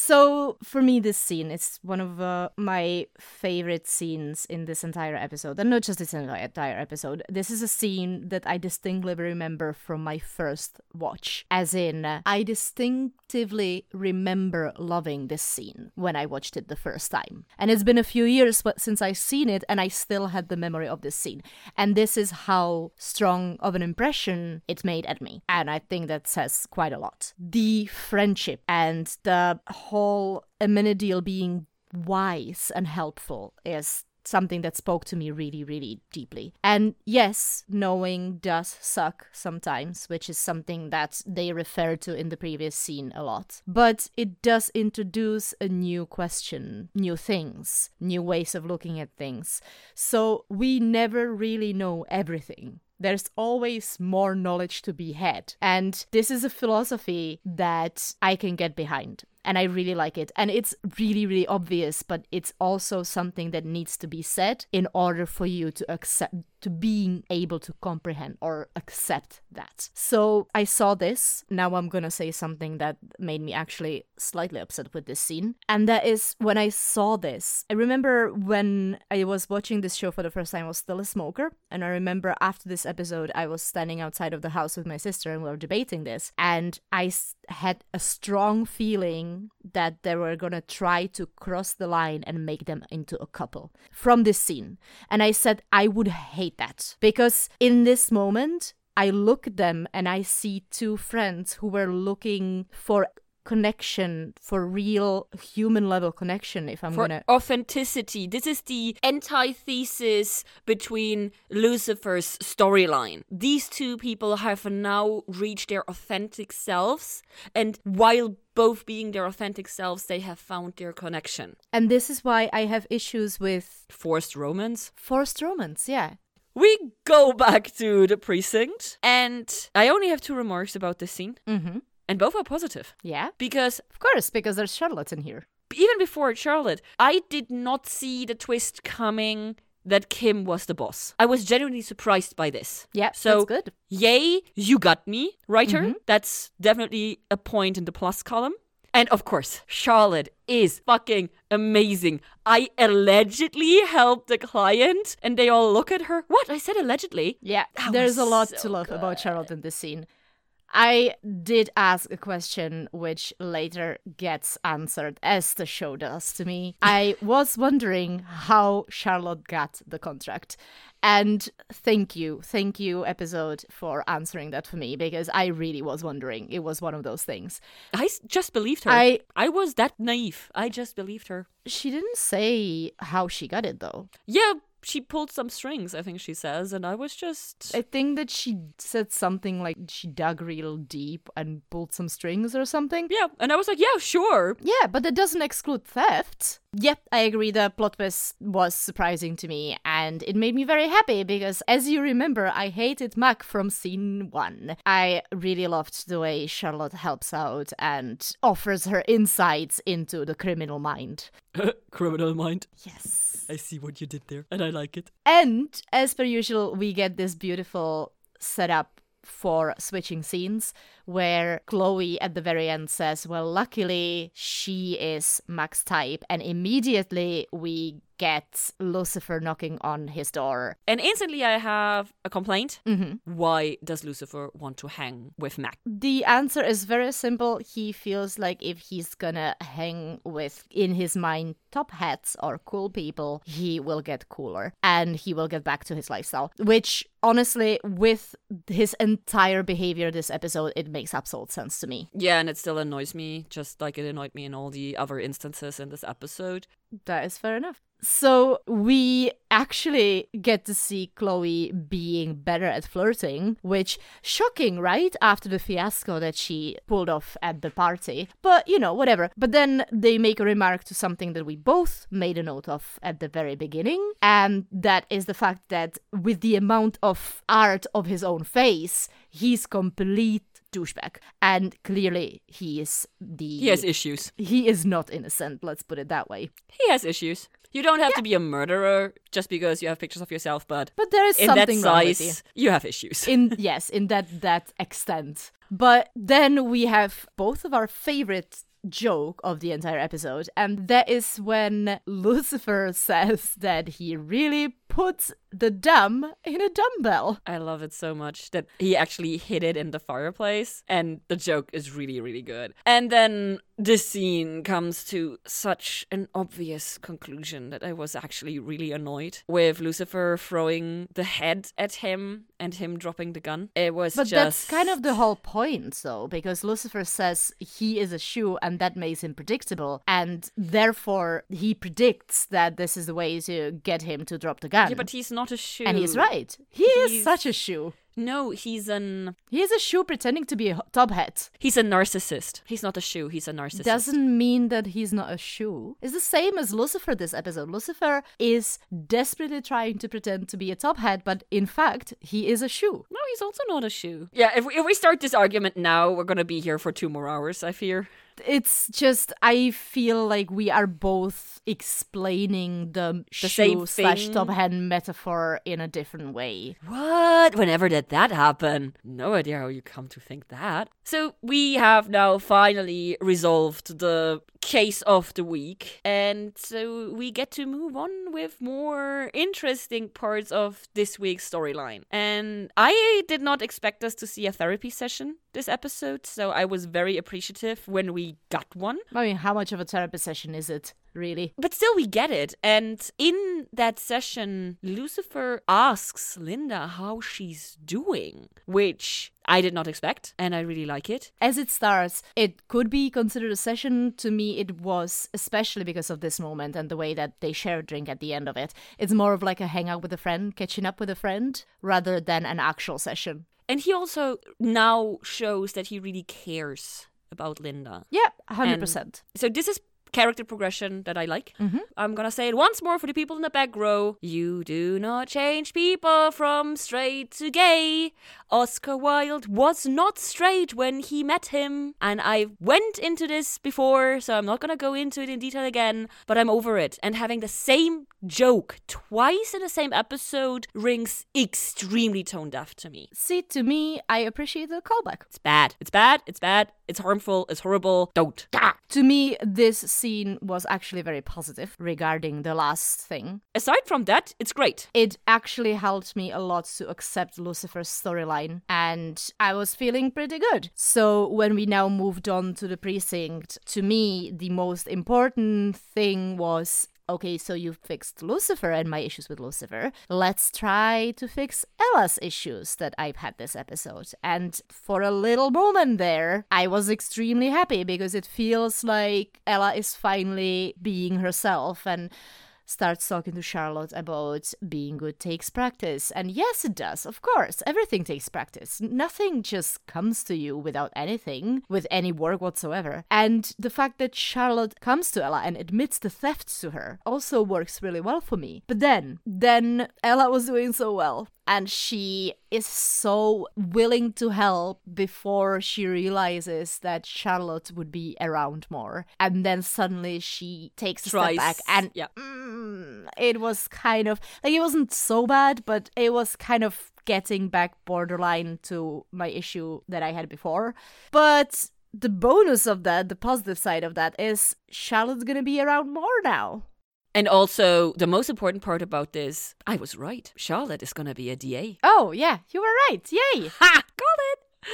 so for me, this scene is one of uh, my favorite scenes in this entire episode, and not just this entire episode. This is a scene that I distinctly remember from my first watch, as in I distinctively remember loving this scene when I watched it the first time, and it's been a few years since I've seen it, and I still had the memory of this scene, and this is how strong of an impression it made at me, and I think that says quite a lot. The friendship and the whole Amenadiel being wise and helpful is something that spoke to me really, really deeply. And yes, knowing does suck sometimes, which is something that they refer to in the previous scene a lot. But it does introduce a new question, new things, new ways of looking at things. So we never really know everything. There's always more knowledge to be had. And this is a philosophy that I can get behind. And I really like it. And it's really, really obvious, but it's also something that needs to be said in order for you to accept, to being able to comprehend or accept that. So I saw this. Now I'm gonna say something that made me actually slightly upset with this scene. And that is when I saw this. I remember when I was watching this show for the first time, I was still a smoker. And I remember after this episode, I was standing outside of the house with my sister and we were debating this. And I had a strong feeling that they were gonna try to cross the line and make them into a couple from this scene. And I said, I would hate that because in this moment, I look at them and I see two friends who were looking for connection for real human level connection if i'm for gonna authenticity. This is the antithesis between Lucifer's storyline. These two people have now reached their authentic selves, and while both being their authentic selves, they have found their connection. and this is why i have issues with Forced romance. forced romance yeah We go back to the precinct, and I only have two remarks about this scene, mm-hmm and both are positive. yeah Because of course because there's charlotte in here even before Charlotte, I did not see the twist coming that Kim was the boss. I was genuinely surprised by this. yeah So that's good Yay, you got me, writer. Mhm. That's definitely a point in the plus column. And of course, Charlotte is fucking amazing. I allegedly helped the client, and they all look at her. What? I said allegedly. Yeah, That there's a lot so to love about Charlotte in this scene. I did ask a question which later gets answered as the show does to me. I was wondering how Charlotte got the contract. And thank you, thank you, episode, for answering that for me because I really was wondering. It was one of those things. I just believed her. I- I was that naive. I just believed her. She didn't say how she got it though. Yeah, she pulled some strings, I think she says, and I was just. I think that she said something like she dug real deep and pulled some strings or something. yeah, and I was like, yeah, sure. Yeah, but that doesn't exclude theft. Yep, I agree. The plot twist was surprising to me, and it made me very happy because, as you remember, I hated Mac from scene one. I really loved the way Charlotte helps out and offers her insights into the criminal mind. Criminal mind. Yes. I see what you did there, and I like it. And as per usual, we get this beautiful setup for switching scenes where Chloe at the very end says, Well, luckily she is Max type, and immediately we get Lucifer knocking on his door. And instantly, I have a complaint. Mhm. Why does Lucifer want to hang with Max? The answer is very simple. He feels like if he's gonna hang with, in his mind, top hats or cool people, he will get cooler and he will get back to his lifestyle. Which, honestly, with his entire behavior this episode, it makes absolute sense to me. Yeah, and it still annoys me, just like it annoyed me in all the other instances in this episode. That is fair enough. So we actually get to see Chloe being better at flirting, which shocking, right? After the fiasco that she pulled off at the party. But you know, whatever. But then they make a remark to something that we both made a note of at the very beginning, and that is the fact that with the amount of art of his own face, he's complete douchebag. And clearly he is the He has issues. he is not innocent, let's put it that way. He has issues. You don't have to be a murderer just because you have pictures of yourself, but But there is in that something wrong with you. you have issues. In yes, in that that extent. But then we have both of our favorite joke of the entire episode, and that is when Lucifer says that he really puts the dumb in a dumbbell. I love it so much that he actually hid it in the fireplace, and the joke is really, really good. And then this scene comes to such an obvious conclusion that I was actually really annoyed with Lucifer throwing the head at him and him dropping the gun. It was But just that's kind of the whole point, though, because Lucifer says he is a shoe and that makes him predictable. And therefore, he predicts that this is the way to get him to drop the gun. yeah, but he's not a shoe. and he's right. He is such a shoe. No, he's an He is a shoe pretending to be a top hat. he's a narcissist. He's not a shoe. He's a narcissist. Doesn't mean that he's not a shoe. It's the same as Lucifer this episode. Lucifer is desperately trying to pretend to be a top hat, but in fact, he is a shoe. No, he's also not a shoe. Yeah, if we, if we start this argument now, we're gonna be here for two more hours. I fear. It's just I feel like we are both explaining the, The shoe same slash top hat metaphor in a different way. What? Whenever did that happen? No idea how you come to think that. So we have now finally resolved the case of the week, and so we get to move on with more interesting parts of this week's storyline. And I did not expect us to see a therapy session this episode, so I was very appreciative when we got one. I mean, how much of a therapy session is it, really? But still, we get it. And in that session, Lucifer asks Linda how she's doing, which I did not expect, and I really like it. As it starts, it could be considered a session. To me, it was, especially because of this moment and the way that they share a drink at the end of it. It's more of like a hangout with a friend, catching up with a friend, rather than an actual session. And he also now shows that he really cares about Linda. Yeah, 100%. So this is character progression that I like. I'm gonna say it once more for the people in the back row. You do not change people from straight to gay. Oscar Wilde was not straight when he met him, and I went into this before, so I'm not gonna go into it in detail again, but I'm over it. And having the same joke twice in the same episode rings extremely tone deaf to me. See, to me, I appreciate the callback. It's bad. It's bad. It's bad. It's harmful. It's horrible. Don't. Ah. To me, this scene was actually very positive regarding the last thing. Aside from that, it's great. It actually helped me a lot to accept Lucifer's storyline, and I was feeling pretty good. So, when we now moved on to the precinct, to me, the most important thing was okay, so you fixed Lucifer and my issues with Lucifer. Let's try to fix Ella's issues that I've had this episode. And for a little moment there, I was extremely happy because it feels like Ella is finally being herself and starts talking to Charlotte about being good takes practice. And yes, it does. Of course, everything takes practice. Nothing just comes to you without anything, with any work whatsoever. And the fact that Charlotte comes to Ella and admits the theft to her also works really well for me. But then, then Ella was doing so well and she is so willing to help before she realizes that Charlotte would be around more. And then suddenly she takes a step back and Yeah. mm, it was kind of like it wasn't so bad, but it was kind of getting back borderline to my issue that I had before. But the bonus of that, the positive side of that, is Charlotte's gonna be around more now. And also, the most important part about this, I was right. Charlotte is going to be a DA. Oh, yeah, you were right. Yay! Ha! Got it!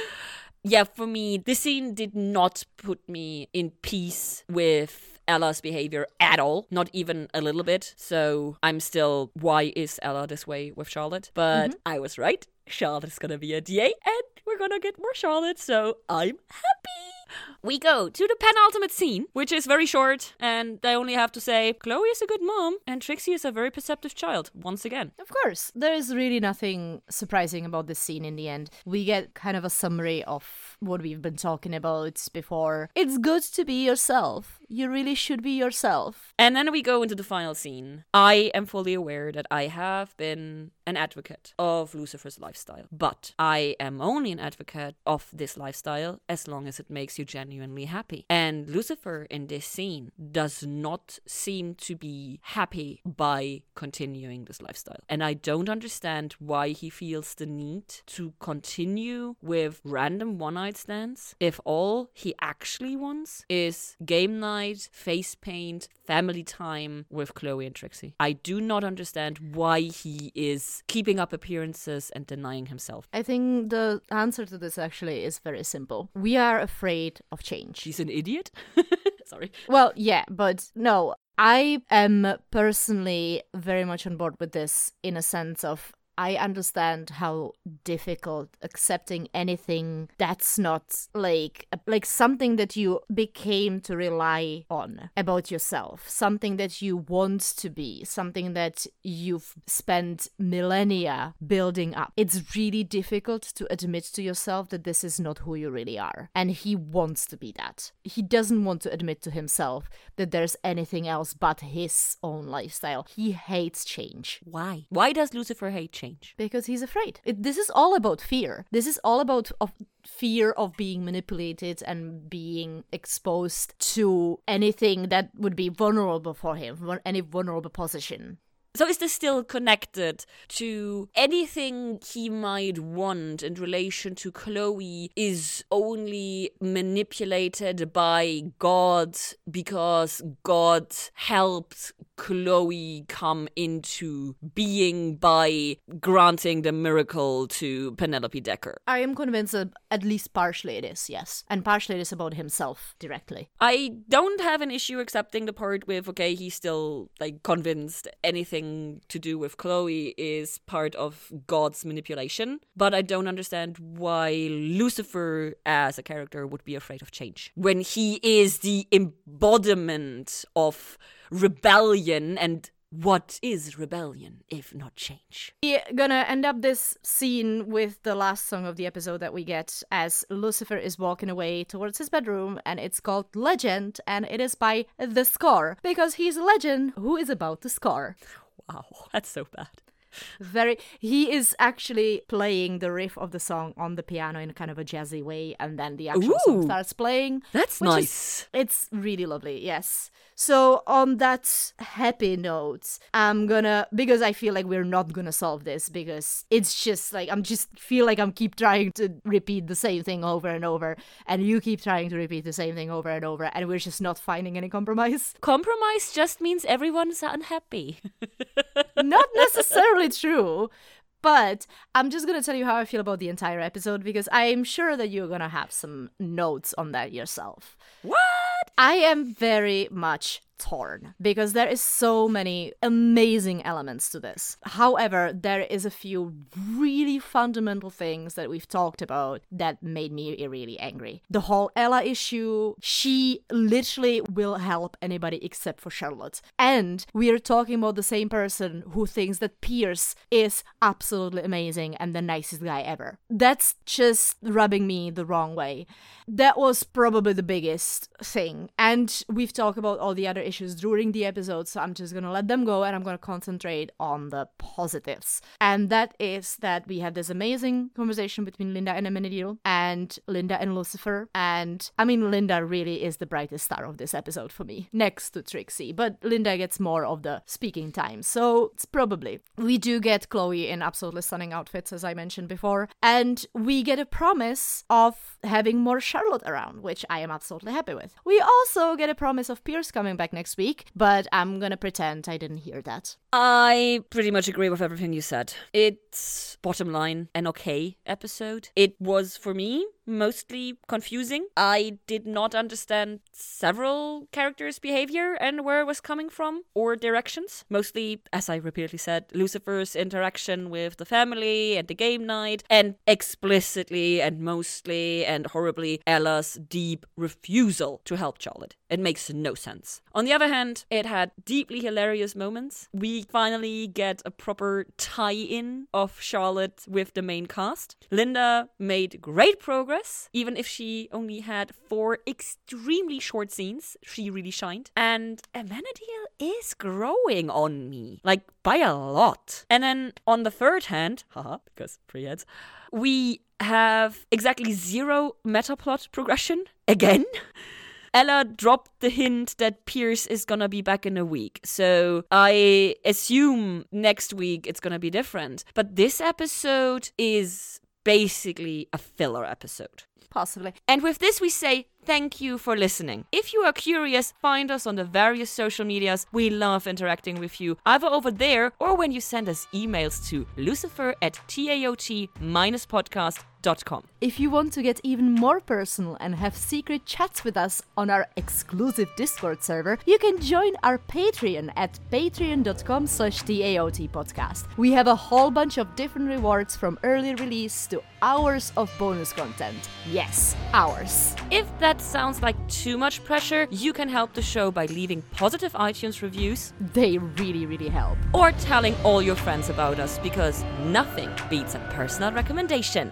Yeah, for me, this scene did not put me in peace with Ella's behavior at all, not even a little bit. So I'm still, why is Ella this way with Charlotte? But mm-hmm. I was right. Charlotte's gonna be a DA and we're gonna get more Charlotte, so I'm happy. We go to the penultimate scene, which is very short, and I only have to say Chloe is a good mom, and Trixie is a very perceptive child, once again. Of course, there is really nothing surprising about this scene in the end. We get kind of a summary of what we've been talking about before. It's good to be yourself. You really should be yourself. And then we go into the final scene. I am fully aware that I have been an advocate of Lucifer's lifestyle, but I am only an advocate of this lifestyle as long as it makes you genuinely happy. And Lucifer in this scene does not seem to be happy by continuing this lifestyle. And I don't understand why he feels the need to continue with random one night stands if all he actually wants is game night, face paint, family time with Chloe and Trixie. I do not understand why he is keeping up appearances and denying himself. I think the answer to this actually is very simple. We are afraid of change. She's an idiot? Sorry. Well, yeah, but no, I am personally very much on board with this in a sense of I understand how difficult accepting anything that's not like like something that you became to rely on about yourself, something that you want to be, something that you've spent millennia building up. It's really difficult to admit to yourself that this is not who you really are. And he wants to be that. He doesn't want to admit to himself that there's anything else but his own lifestyle. He hates change Why? Why does Lucifer hate change? Because he's afraid. It, this is all about fear. This is all about of fear of being manipulated and being exposed to anything that would be vulnerable for him, any vulnerable position. So is this still connected to anything he might want in relation to Chloe is only manipulated by God because God helped Chloe come into being by granting the miracle to Penelope Decker. I am convinced that at least partially it is, yes. And partially it is about himself directly. I don't have an issue accepting the part with okay, he's still like convinced anything to do with Chloe is part of God's manipulation, but I don't understand why Lucifer as a character would be afraid of change when he is the embodiment of rebellion and what is rebellion if not change? We're gonna end up this scene with the last song of the episode that we get as Lucifer is walking away towards his bedroom, and it's called Legend, and it is by The Score, because he's a legend who is about to scar. Wow, that's so bad. very he is actually playing the riff of the song on the piano in kind of a jazzy way and then the actual Ooh. song starts playing That's which is- nice. it's really lovely yes so on that happy note i'm gonna because i feel like we're not gonna solve this because it's just like i'm just feel like i'm keep trying to repeat the same thing over and over and you keep trying to repeat the same thing over and over and we're just not finding any compromise Compromise just means everyone's unhappy. not necessarily true. But I'm just gonna tell you how I feel about the entire episode because I'm sure that you're gonna have some notes on that yourself. what? I am very much torn because there is so many amazing elements to this. However, there is a few really fundamental things that we've talked about that made me really angry. The whole Ella issue, she literally will help anybody except for Charlotte. And we are talking about the same person who thinks that Pierce is absolutely amazing and the nicest guy ever. That's just rubbing me the wrong way. That was probably the biggest thing. And we've talked about all the other issues during the episode, so I'm just gonna let them go and I'm gonna concentrate on the positives. And that is that we had this amazing conversation between Linda and Amenadiel and Linda and Lucifer. And I mean, Linda really is the brightest star of this episode for me, next to Trixie. But Linda gets more of the speaking time, so it's probably. We do get Chloe in absolutely stunning outfits, as I mentioned before, and we get a promise of having more Charlotte around, which I am absolutely happy with. We also get a promise of Pierce coming back next week, but I'm gonna pretend I didn't hear that. I pretty much agree with everything you said. It's bottom line an okay episode. It was for me mostly confusing. I did not understand several characters' behavior and where it was coming from or directions. Mostly, as I repeatedly said, Lucifer's interaction with the family and the game night, and explicitly and mostly and horribly Ella's deep refusal to help Charlotte. It makes no sense. On the other hand, it had deeply hilarious moments. We finally get a proper tie in of Charlotte with the main cast. Linda made great progress, even if she only had four extremely short scenes. She really shined. And Amenadiel is growing on me, like by a lot. And then on the third hand, haha, because three heads, we have exactly zero meta plot progression again. Ella dropped the hint that Pierce is gonna be back in a week. So I assume next week it's gonna be different. But this episode is basically a filler episode. Possibly. And with this, we say thank you for listening. If you are curious, find us on the various social medias. We love interacting with you, either over there or when you send us emails to lucifer at If you want to get even more personal and have secret chats with us on our exclusive Discord server, you can join our Patreon at patreon.com slash TAOT podcast. We have a whole bunch of different rewards from early release to hours of bonus content. Yes, hours. If that sounds like too much pressure, you can help the show by leaving positive iTunes reviews They really, really help. or telling all your friends about us because nothing beats a personal recommendation.